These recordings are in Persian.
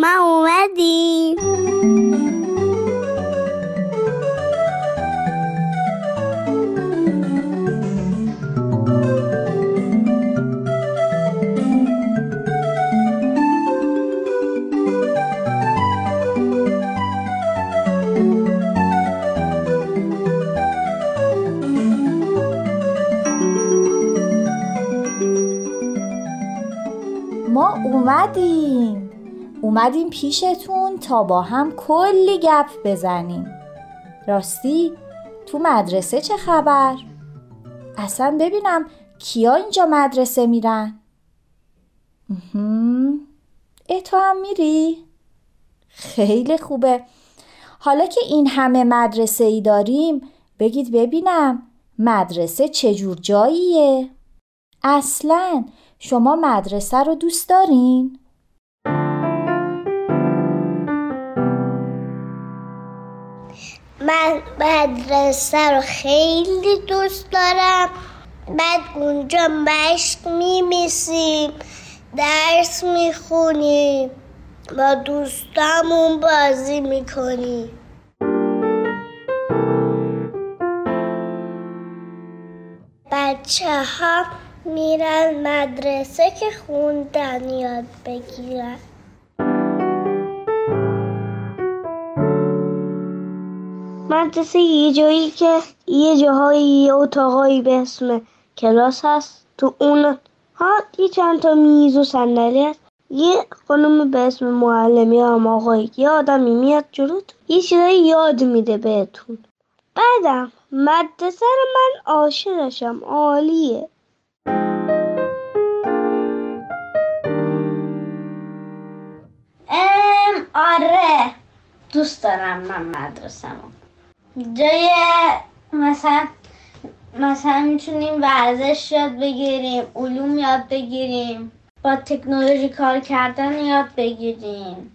ما اومدیم. ما اومدیم. اومدیم پیشتون تا با هم کلی گپ بزنیم راستی تو مدرسه چه خبر؟ اصلا ببینم کیا اینجا مدرسه میرن؟ اه تو هم میری؟ خیلی خوبه حالا که این همه مدرسه ای داریم بگید ببینم مدرسه چجور جاییه؟ اصلا شما مدرسه رو دوست دارین؟ من مدرسه رو خیلی دوست دارم. بعد اونجا مشق میمیسیم درس می‌خونیم. با دوستامون بازی می‌کنیم. بچه ها میرن مدرسه که خوندن یاد بگیرن. مدرسه یه جایی که یه جاهایی یه اتاقایی به اسم کلاس هست. تو اون ها یه چند تا میز و صندلی هست. یه خانم به اسم معلمی هم آقایی یه آدمی میاد جلو. یه چیزایی یاد میده بهتون. بعدم مدرسه رو من عاشقشم. عالیه. ام آره. دوست دارم من مدرسه‌مو. جای مثلا مثلا می‌تونیم ورزش یاد بگیریم علوم یاد بگیریم با تکنولوژی کار کردن یاد بگیریم.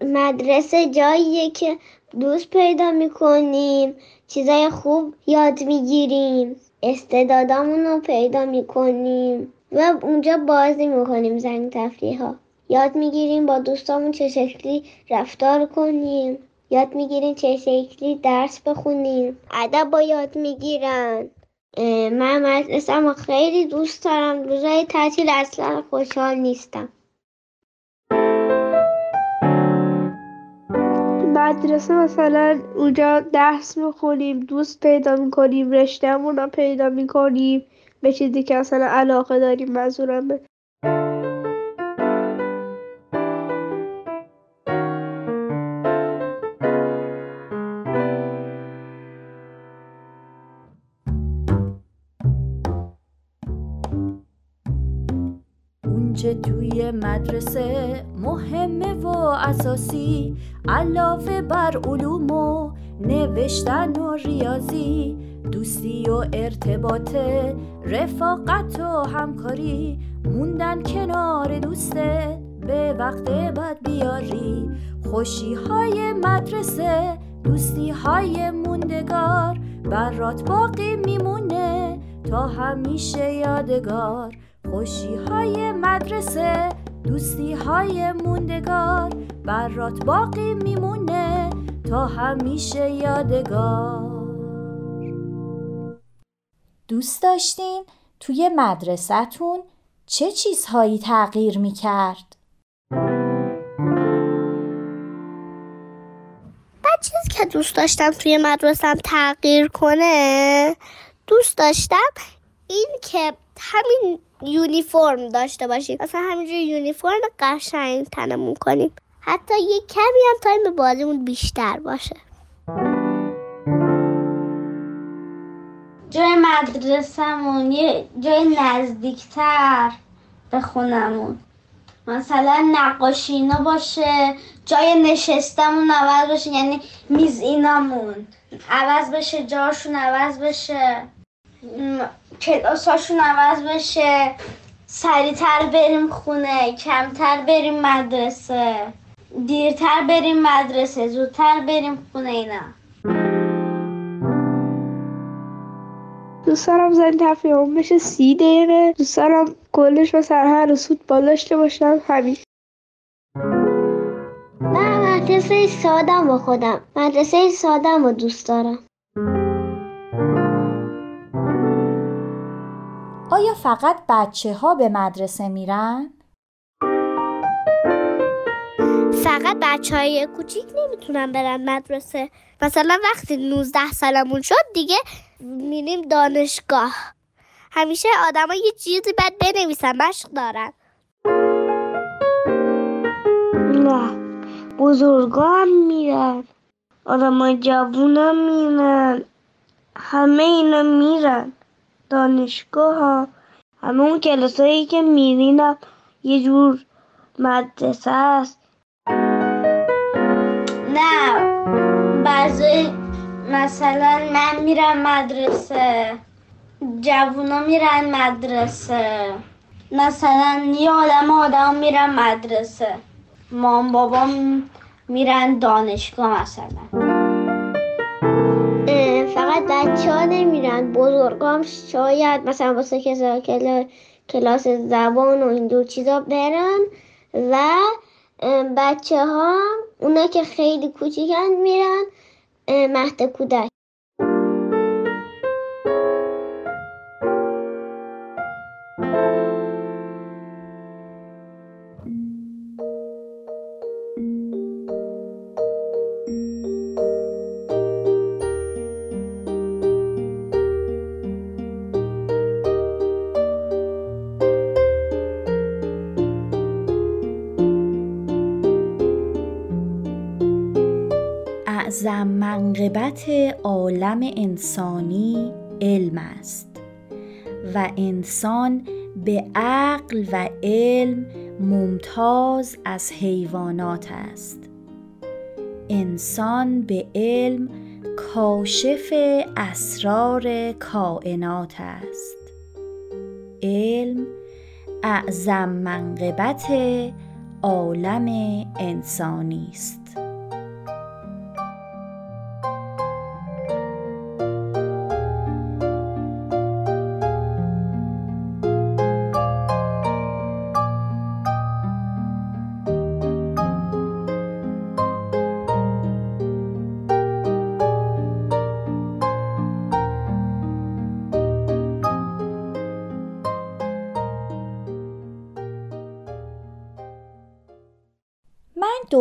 مدرسه جاییه که دوست پیدا می‌کنیم چیزای خوب یاد می‌گیریم استعدادامون رو پیدا می‌کنیم و اونجا بازی می‌کنیم زنگ تفریح ها یاد می‌گیریم با دوستامون چه شکلی رفتار کنیم. یاد می‌گیریم چه شکلی درس بخونیم. ادب با یاد می‌گیرن. من مدرسه خیلی دوست دارم. روزای تعطیل اصلا خوشحال نیستم. مدرسه مثلا اونجا درس می‌خونیم دوست پیدا می‌کنیم رشتهمون رو پیدا می‌کنیم. به چیزی که اصلا علاقه داریم منظورمه اونچه توی مدرسه مهمه و اساسی علاوه بر علوم و نوشتن و ریاضی دوستی و ارتباط رفاقت و همکاری موندن کنار دوستت به وقت بد بیاری. خوشی های مدرسه دوستی های موندگار برات باقی میمونه تا همیشه یادگار. خوشی های مدرسه دوستی های موندگار برات باقی میمونه تا همیشه یادگار دوست داشتین توی مدرسهتون چه چیزهایی تغییر می‌کرد؟ بعد چیزی که دوست داشتم توی مدرسم تغییر کنه دوست داشتم این که همین یونیفرم داشته باشیم مثلا همینجور یونیفرم قشنگ تنمون کنیم. حتی یه کمی هم تایم بازیمون بیشتر باشه. جای مدرسهمون یه جای نزدیکتر به خونمون مثلا نقاشی اینا باشه جای نشستمون عوض بشه یعنی میز اینامون. عوض بشه جاشون عوض بشه. کلاساشون عوض بشه. سریعتر بریم خونه کمتر بریم مدرسه. دیرتر بریم مدرسه زودتر بریم خونه اینا. دوست دارم زنگ تفریحم بشه سی دقیقه. دوست دارم کلش مثلا هر روز فوتبال داشته باشم همین. من مدرسه سادم با خودم. مدرسه سادم رو دوست دارم. فقط بچه ها به مدرسه میرن؟ فقط بچه های کوچیک نمی‌تونن برن مدرسه. مثلا وقتی 19 سالمون شد دیگه میریم دانشگاه. همیشه آدما یه چیزی باید بنویسن مشق دارن. نه بزرگا هم میرن. آدم جوون هم میرن. همه اینا میرن. دانشگاه ها همه اون کلاس هایی که میرینم یه جور مدرسه است نه بعضی مثلا من میرم مدرسه جوونا میرن مدرسه مثلا یه آدم آدم میرن مدرسه مام بابام میرن دانشگاه مثلا فقط بچه ها نمیرن. بزرگام شاید مثلا واسه کلا- کلاس زبان و این دور چیزا برن و بچه ها اونا که خیلی کوچیکن میرن مهد کودک. منقبت عالم انسانی علم است و انسان به عقل و علم ممتاز از حیوانات است. انسان به علم کاشف اسرار کائنات است. علم اعظم منقبت عالم انسانی است.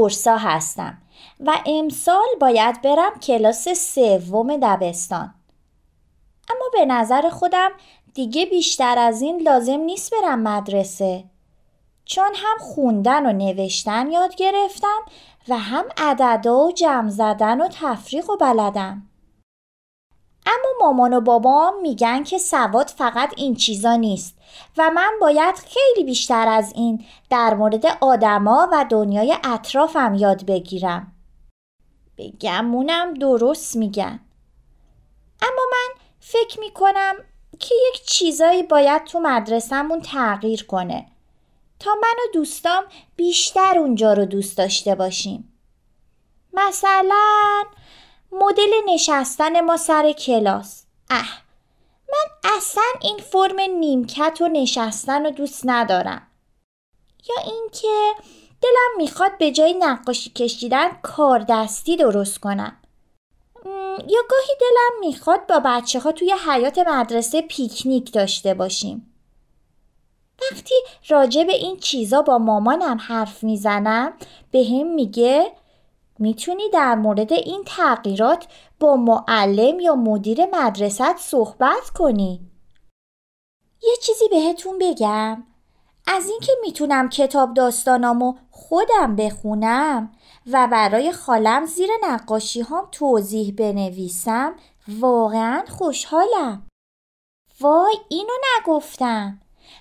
من دورسا هستم و امسال باید برم کلاس سوم دبستان. اما به نظر خودم دیگه بیشتر از این لازم نیست برم مدرسه. چون هم خوندن و نوشتن یاد گرفتم و هم عددا و جمع زدن و تفریق و بلدم. اما مامان و بابام میگن که سواد فقط این چیزا نیست و من باید خیلی بیشتر از این در مورد آدما و دنیای اطرافم یاد بگیرم. بگمونم درست میگن. اما من فکر می‌کنم که یک چیزایی باید تو مدرسهمون تغییر کنه تا من و دوستام بیشتر اونجا رو دوست داشته باشیم. مثلا مدل نشستن ما سر کلاس. اه من اصلا این فرم نیمکت و نشستن رو دوست ندارم. یا اینکه دلم می‌خواد به جای نقاشی کشیدن کار دستی درست کنم. یا گاهی دلم می‌خواد با بچه ها توی حیات مدرسه پیکنیک داشته باشیم. وقتی راجع به این چیزا با مامانم حرف می‌زنم به هم میگه می‌تونی در مورد این تغییرات با معلم یا مدیر مدرسه صحبت کنی. یه چیزی بهتون بگم. از اینکه می‌تونم کتاب داستانامو خودم بخونم و برای خالم زیر نقاشی هم توضیح بنویسم واقعا خوشحالم. وای اینو نگفتم.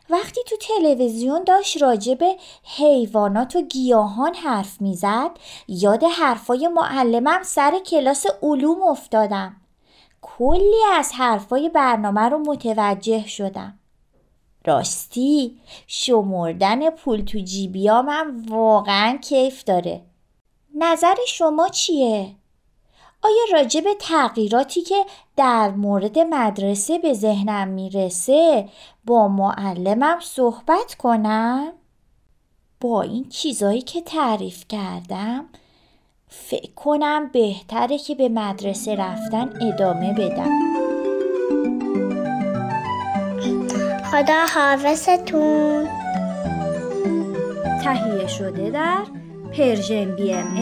وقتی تو تلویزیون داشت راجع به حیوانات و گیاهان حرف می‌زد یاد حرفای معلمم سر کلاس علوم افتادم. کلی از حرفای برنامه رو متوجه شدم. راستی شمردن پول تو جیبیامم واقعا کیف داره. نظر شما چیه؟ آیا راجع به تغییراتی که در مورد مدرسه به ذهنم می‌رسه با معلمم صحبت کنم؟ با این چیزایی که تعریف کردم فکر کنم بهتره که به مدرسه رفتن ادامه بدم. خدا حافظتون. تهیه شده در پرژن بی ام